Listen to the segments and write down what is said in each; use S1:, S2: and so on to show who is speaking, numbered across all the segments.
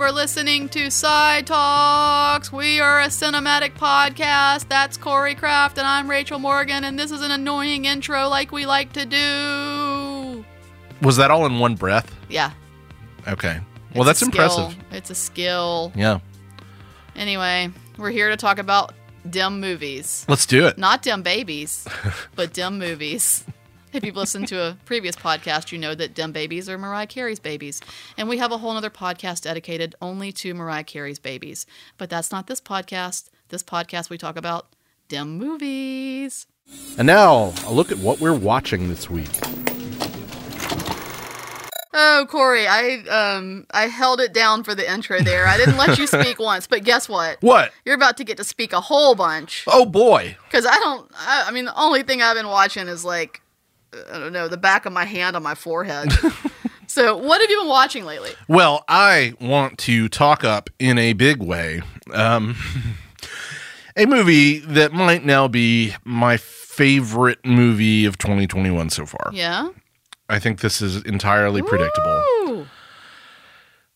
S1: for listening to Side Talks. We are a cinematic podcast. That's Corey Kraft, and I'm Rachel Morgan, and this is an annoying intro like we like to do.
S2: Was that all in one breath?
S1: Yeah.
S2: Okay. Well,
S1: it's
S2: that's impressive.
S1: It's a skill.
S2: Yeah.
S1: Anyway, we're here to talk about dim movies.
S2: Let's do it.
S1: Not dim babies, but dim movies. If you've listened to a previous podcast, you know that Dumb babies are Mariah Carey's babies. And we have a whole other podcast dedicated only to Mariah Carey's babies. But that's not this podcast. This podcast, we talk about dumb movies.
S2: And now, a look at what we're watching this week.
S1: Oh, Corey, I um I held it down for the intro there. I didn't let you speak once, but guess what?
S2: What?
S1: You're about to get to speak a whole bunch.
S2: Oh boy.
S1: Because I don't, I, I mean, the only thing I've been watching is like, I don't know, the back of my hand on my forehead. so, what have you been watching lately?
S2: Well, I want to talk up in a big way um, a movie that might now be my favorite movie of 2021 so far.
S1: Yeah.
S2: I think this is entirely predictable.
S1: Ooh.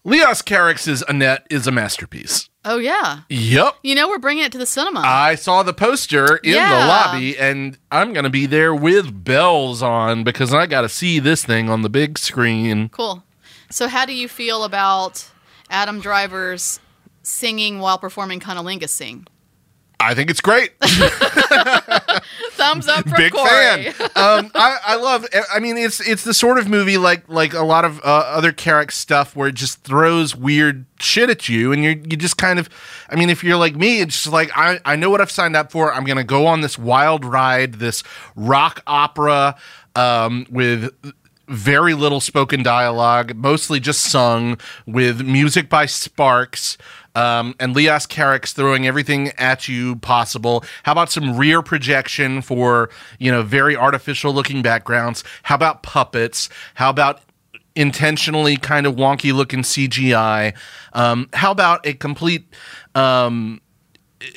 S2: Leos Carax's Annette is a masterpiece.
S1: Oh yeah.
S2: Yep.
S1: You know we're bringing it to the cinema.
S2: I saw the poster in
S1: Yeah.
S2: the lobby, and I'm going to be there with bells on because I got to see this thing on the big screen.
S1: cool. So, how do you feel about Adam Driver's singing while performing Cunnilingus Sing?
S2: I think it's great.
S1: Thumbs up for
S2: big
S1: Corey.
S2: fan. Um, I, I love. I mean, it's it's the sort of movie like like a lot of uh, other Carax stuff where it just throws weird shit at you, and you you just kind of. I mean, if you're like me, it's just like I I know what I've signed up for. I'm gonna go on this wild ride, this rock opera um, with very little spoken dialogue, mostly just sung with music by Sparks. Um, and Leos Carax throwing everything at you possible. How about some rear projection for, you know, very artificial looking backgrounds? How about puppets? How about intentionally kind of wonky looking CGI? Um, how about a complete, um,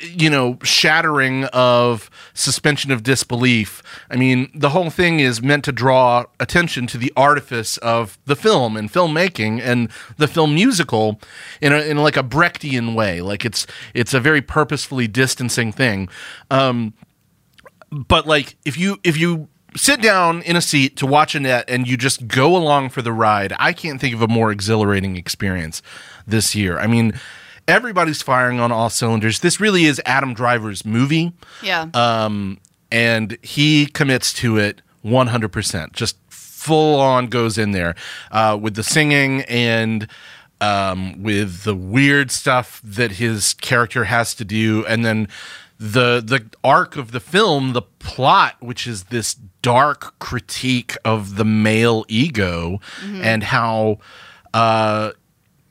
S2: you know, shattering of suspension of disbelief. I mean, the whole thing is meant to draw attention to the artifice of the film and filmmaking and the film musical in a, in like a Brechtian way. Like it's it's a very purposefully distancing thing. Um, but like if you if you sit down in a seat to watch Annette and you just go along for the ride, I can't think of a more exhilarating experience this year. I mean, everybody's firing on all cylinders. This really is Adam Driver's movie,
S1: Yeah.
S2: um, and he commits to it 100%. Just full on goes in there uh, with the singing and um, with the weird stuff that his character has to do, and then the the arc of the film, the plot, which is this dark critique of the male ego and how. Uh,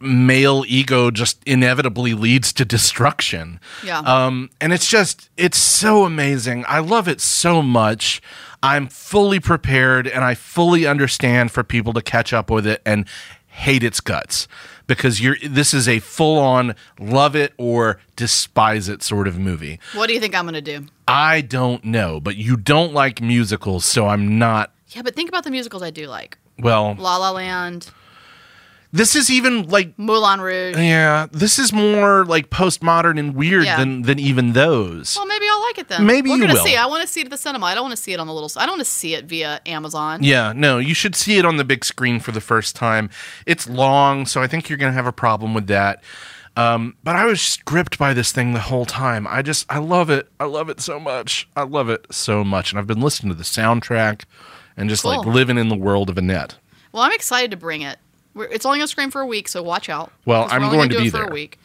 S2: male ego just inevitably leads to destruction.
S1: Yeah.
S2: Um, and it's just, it's so amazing. I love it so much. I'm fully prepared and I fully understand for people to catch up with it and hate its guts because you're this is a full on love it or despise it sort of movie.
S1: what do you think I'm going to do?
S2: I don't know, but you don't like musicals, so I'm not
S1: Yeah, but think about the musicals I do like
S2: well,
S1: La La Land,
S2: this is even like
S1: Moulin Rouge.
S2: yeah, this is more like postmodern and weird
S1: Yeah.
S2: than than even those.
S1: Well, maybe I'll like it then.
S2: Maybe
S1: We're
S2: you
S1: gonna
S2: will.
S1: see. I want to see it at the cinema. I don't want to see it on the little. I don't want to see it via Amazon.
S2: Yeah, no, you should see it on the big screen for the first time. It's long, so I think you're going to have a problem with that. Um, but I was gripped by this thing the whole time. I just, I love it. I love it so much. I love it so much. And I've been listening to the soundtrack and just like living in the world of Annette.
S1: Well, I'm excited to bring it. We're, it's only going to screen for a week, so watch out.
S2: Well, I'm
S1: only
S2: going
S1: do
S2: be
S1: it for
S2: there.
S1: a week.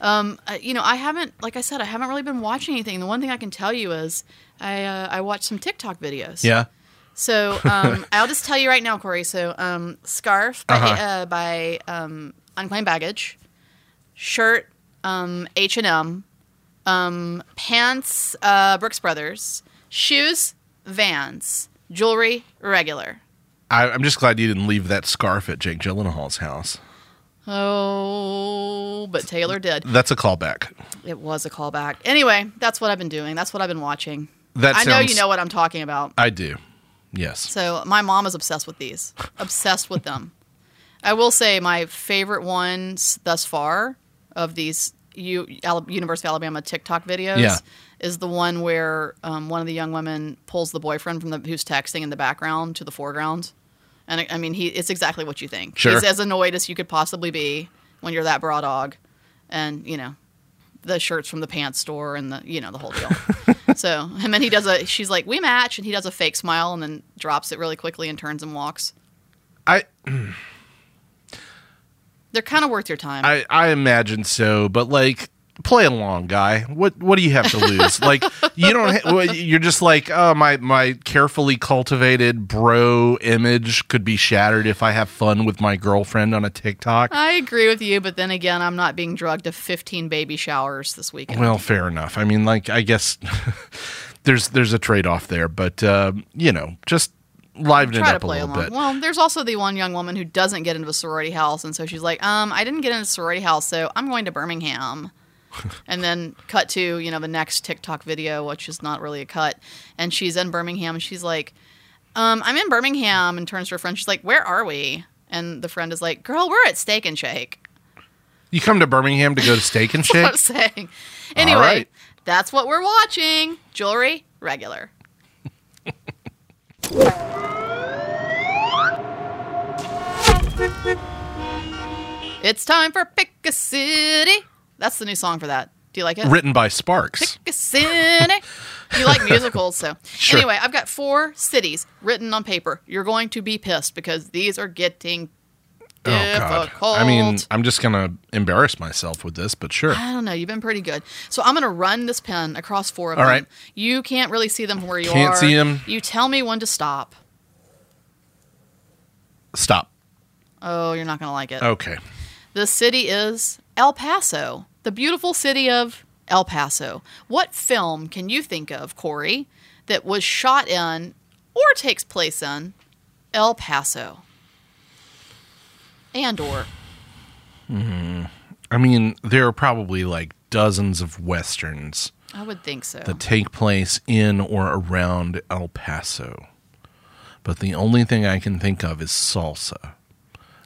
S1: Um, uh, you know, I haven't, like I said, I haven't really been watching anything. The one thing I can tell you is I uh, I watched some TikTok videos.
S2: Yeah.
S1: So um, I'll just tell you right now, Corey. So um, scarf by,
S2: Uh-huh.
S1: uh, by um, Unclaimed Baggage, shirt um, H and M, um, pants uh, Brooks Brothers, shoes Vans, jewelry regular.
S2: I, I'm just glad you didn't leave that scarf at Jake Gyllenhaal's house.
S1: Oh, but Taylor did.
S2: That's a callback.
S1: It was a callback. Anyway, that's what I've been doing. That's what I've been watching.
S2: That
S1: I know you know what I'm talking about.
S2: I do. Yes.
S1: So my mom is obsessed with these. obsessed with them. I will say my favorite ones thus far of these U, Al- University of Alabama TikTok videos
S2: Yeah.
S1: is the one where um, one of the young women pulls the boyfriend from the who's texting in the background to the foreground, and I, mean he it's exactly what you think.
S2: Sure.
S1: He's as annoyed as you could possibly be when you're that bra dog, and you know the shirts from the pants store and the you know the whole deal. so and then he does a she's like we match and he does a fake smile and then drops it really quickly and turns and walks.
S2: I
S1: They're kind of worth your time.
S2: I I imagine so, but like play along, guy. What what do you have to lose? like you don't. Ha- well, you're just like, oh my my carefully cultivated bro image could be shattered if I have fun with my girlfriend on a TikTok.
S1: I agree with you, but then again, I'm not being drugged to 15 baby showers this weekend.
S2: Well, fair enough. I mean, like I guess there's there's a trade off there, but uh, you know, just liven it up a little
S1: along.
S2: bit.
S1: Well, there's also the one young woman who doesn't get into a sorority house, and so she's like, um, I didn't get into a sorority house, so I'm going to Birmingham. and then cut to you know the next TikTok video, which is not really a cut, and she's in Birmingham, and she's like, um, I'm in Birmingham, and turns to her friend, she's like, Where are we? And the friend is like, Girl, we're at Steak and Shake.
S2: You come to Birmingham to go to Steak and
S1: what I'm
S2: Shake.
S1: saying. Anyway,
S2: right.
S1: that's what we're watching. Jewelry, regular. it's time for Pick a City. That's the new song for that. Do you like it?
S2: Written by Sparks.
S1: You like musicals, so
S2: Sure.
S1: anyway, I've got four cities written on paper. You're going to be pissed because these are getting
S2: Oh God!
S1: difficult.
S2: I mean, I'm just gonna embarrass myself with this, but sure.
S1: I don't know. You've been pretty good. So I'm going to run this pen across four of
S2: All
S1: them.
S2: right.
S1: You can't really see them from where you are.
S2: Can't
S1: are.
S2: see 'em.
S1: You tell me when to stop.
S2: Stop.
S1: Oh, you're not going to like it.
S2: Okay.
S1: The city is El Paso, the beautiful city of El Paso. What film can you think of, Corey, that was shot in or takes place in El Paso? And or hmm
S2: I mean, there are probably like dozens of westerns
S1: I would think so.
S2: that take place in or around El Paso, but the only thing I can think of is salsa,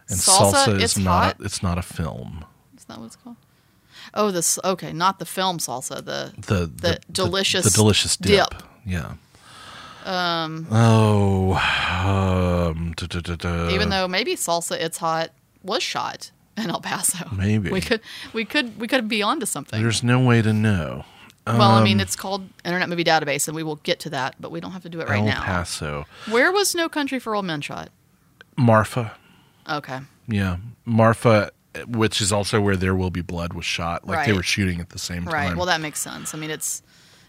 S2: and
S1: Salsa,
S2: salsa, is not
S1: Hot?
S2: it's not a film.
S1: Is that what it's called? Oh, this okay, not the film salsa, the
S2: The the,
S1: delicious
S2: the, delicious dip.
S1: dip.
S2: Yeah. Um. Oh. Um. duh, duh, duh.
S1: even though maybe salsa it's hot was shot in El Paso.
S2: Maybe.
S1: we could we could we could be onto something.
S2: there's no way to know.
S1: well, I
S2: Um,
S1: mean, it's called Internet Movie Database, and we will get to that, but we don't have to do it right
S2: El
S1: now.
S2: Paso,
S1: Where was No Country for Old Men shot?
S2: Marfa.
S1: Okay,
S2: Yeah, Marfa, which is also where There Will Be Blood was shot. Like they were shooting at the same time.
S1: right. Well, that makes sense. I mean, it's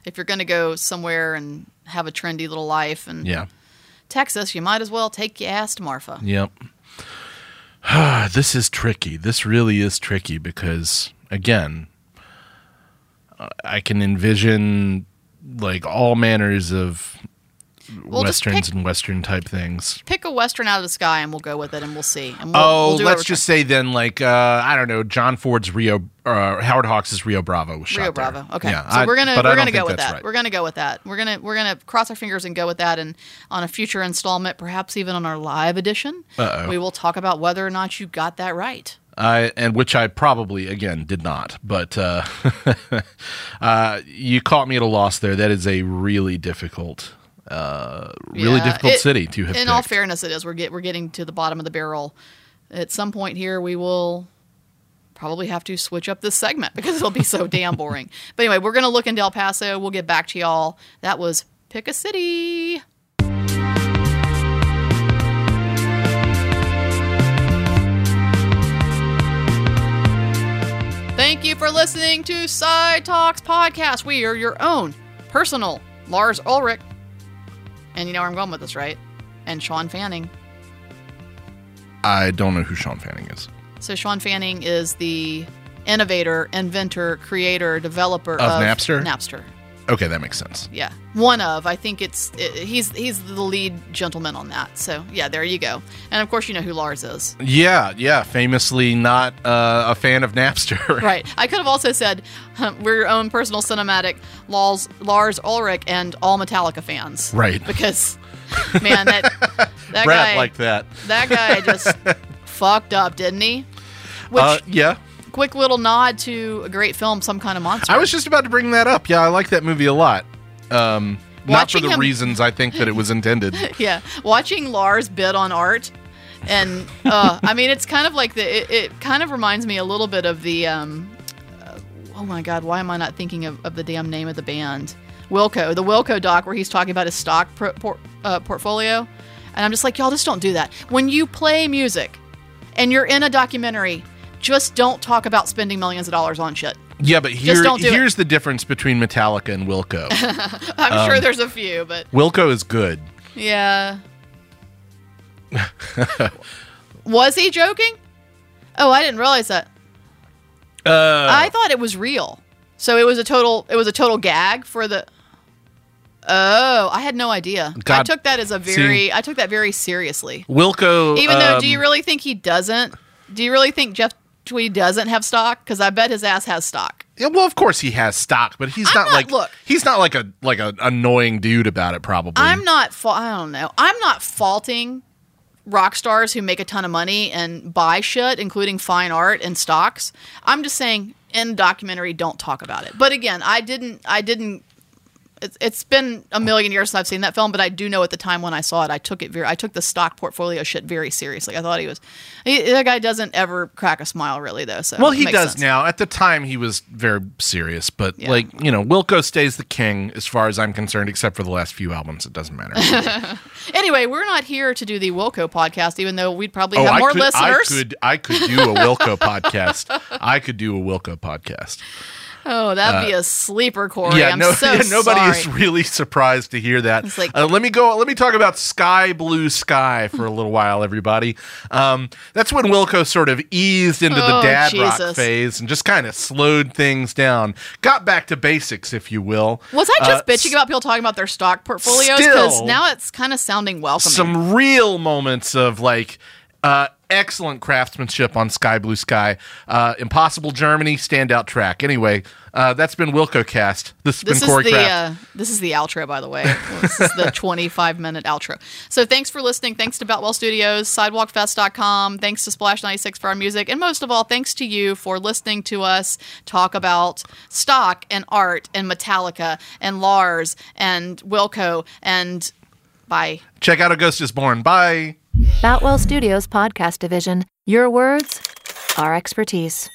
S1: if you're going to go somewhere and have a trendy little life and
S2: yeah.
S1: Texas, you might as well take your ass to Marfa.
S2: Yep. this is tricky. This really is tricky because, again, I can envision like all manners of
S1: Well,
S2: westerns
S1: pick-
S2: and western type things.
S1: Pick a western out of the sky, and we'll go with it, and we'll see. And we'll,
S2: Oh,
S1: we'll
S2: let's just say then, like uh, I don't know, John Ford's Rio, uh, Howard Hawks' Rio Bravo was shot
S1: Rio
S2: there.
S1: Bravo. Okay,
S2: Yeah,
S1: so
S2: I-
S1: we're gonna we're gonna go with that.
S2: right.
S1: We're gonna go with that. We're gonna we're gonna cross our fingers and go with that. And on a future installment, perhaps even on our live edition,
S2: Uh-oh.
S1: we will talk about whether or not you got that right.
S2: I and which I probably again did not, but uh, uh, you caught me at a loss there. That is a really difficult, uh, really
S1: Yeah,
S2: difficult
S1: it-
S2: city to have.
S1: In all fairness, it is. We're get we're getting to the bottom of the barrel. At some point here, we will probably have to switch up this segment because it'll be so damn boring. But anyway, we're gonna look into El Paso. We'll get back to y'all. That was pick a city. Thank you for listening to Side Talks Podcast. We are your own personal Lars Ulrich. And you know where I'm going with this, right? And Shawn Fanning.
S2: I don't know who Shawn Fanning is.
S1: So Shawn Fanning is the innovator, inventor, creator, developer
S2: Of
S1: of,
S2: Napster?
S1: Napster.
S2: Okay, that makes sense.
S1: Yeah, one of. I think it's it, he's he's the lead gentleman on that. So yeah, there you go. And of course, you know who Lars is,
S2: Yeah, yeah. Famously not uh, a fan of Napster.
S1: right? I could have also said um, we're your own personal cinematic Lars Lars Ulrich and all Metallica fans,
S2: Right.
S1: Because man, that that guy
S2: like that.
S1: that guy just fucked up, didn't he? Which
S2: Uh, yeah.
S1: Quick little nod to a great film, Some Kind of Monster.
S2: I was just about to bring that up. Yeah, I like that movie a lot. Um, not for the
S1: him-
S2: reasons I think that it was intended.
S1: yeah, watching Lars bid on art, and uh, I mean, it's kind of like the. It, it kind of reminds me a little bit of the. Um, uh, oh my God, why am I not thinking of, of the damn name of the band? Wilco, the Wilco doc, where he's talking about his stock pro, por, uh, portfolio, and I'm just like, y'all, just don't do that. When you play music, and you're in a documentary, just don't talk about spending millions of dollars on shit.
S2: Yeah, but here,
S1: do it.
S2: here's the difference between Metallica and Wilco.
S1: I'm
S2: Um,
S1: sure there's a few, but
S2: Wilco is good.
S1: Yeah. was he joking? Oh, I didn't realize that.
S2: Uh,
S1: I thought it was real. So it was a total it was a total gag for the Oh, I had no idea. I took that as a very I took that very seriously.
S2: Wilco.
S1: Even though do
S2: um,
S1: you really think he doesn't? Do you really think Jeff Tweedy doesn't have stock? Cuz I bet his ass has stock.
S2: Yeah, well, of course he has stock, but he's not,
S1: not-
S2: like
S1: look.
S2: he's not like a like a annoying dude about it. Probably.
S1: I'm not fa- I don't know. I'm not faulting rock stars who make a ton of money and buy shit, including fine art and stocks. I'm just saying in documentary, don't talk about it. But again, I didn't. I didn't. It's, it's been a million years since I've seen that film, but I do know at the time when I saw it, I took it very. I took the stock portfolio shit very seriously. I thought he was. He, that guy doesn't ever crack a smile, really, though. So
S2: Well, he does
S1: sense.
S2: now. At the time, he was very serious, but
S1: Yeah.
S2: like you know, Wilco stays the king as far as I'm concerned, except for the last few albums. It doesn't matter.
S1: Anyway, we're not here to do the Wilco podcast, even though we'd probably
S2: oh,
S1: have
S2: I
S1: more
S2: could,
S1: listeners.
S2: I could, I could do a Wilco podcast. I could do a Wilco podcast.
S1: Oh, that'd be a sleeper, Corey. I'm
S2: no,
S1: so
S2: yeah, nobody
S1: sorry.
S2: is really surprised to hear that.
S1: Like-
S2: uh, let me go. Let me talk about Sky Blue Sky for a little while, everybody. Um, that's when Wilco sort of eased into the
S1: Oh,
S2: dad rock phase and just kind of slowed things down, got back to basics, if you will.
S1: Was I just
S2: Uh,
S1: bitching about people talking about their stock portfolios? Because now it's kind of sounding welcoming.
S2: some real moments of like uh, excellent craftsmanship on Sky Blue Sky. Uh, Impossible Germany standout track. Anyway, uh, that's been Wilco Cast. This has
S1: this
S2: been
S1: is the
S2: Kraft.
S1: uh, this is the outro, by the way. This is the 25 minute outro. So thanks for listening. Thanks to Boutwell Studios, SidewalkFest.com. Thanks to Splash 96 for our music, and most of all, thanks to you for listening to us talk about stock and art and Metallica and Lars and Wilco and bye.
S2: Check out A Ghost is Born. Bye.
S3: Boutwell Studios Podcast Division. Your words, our expertise.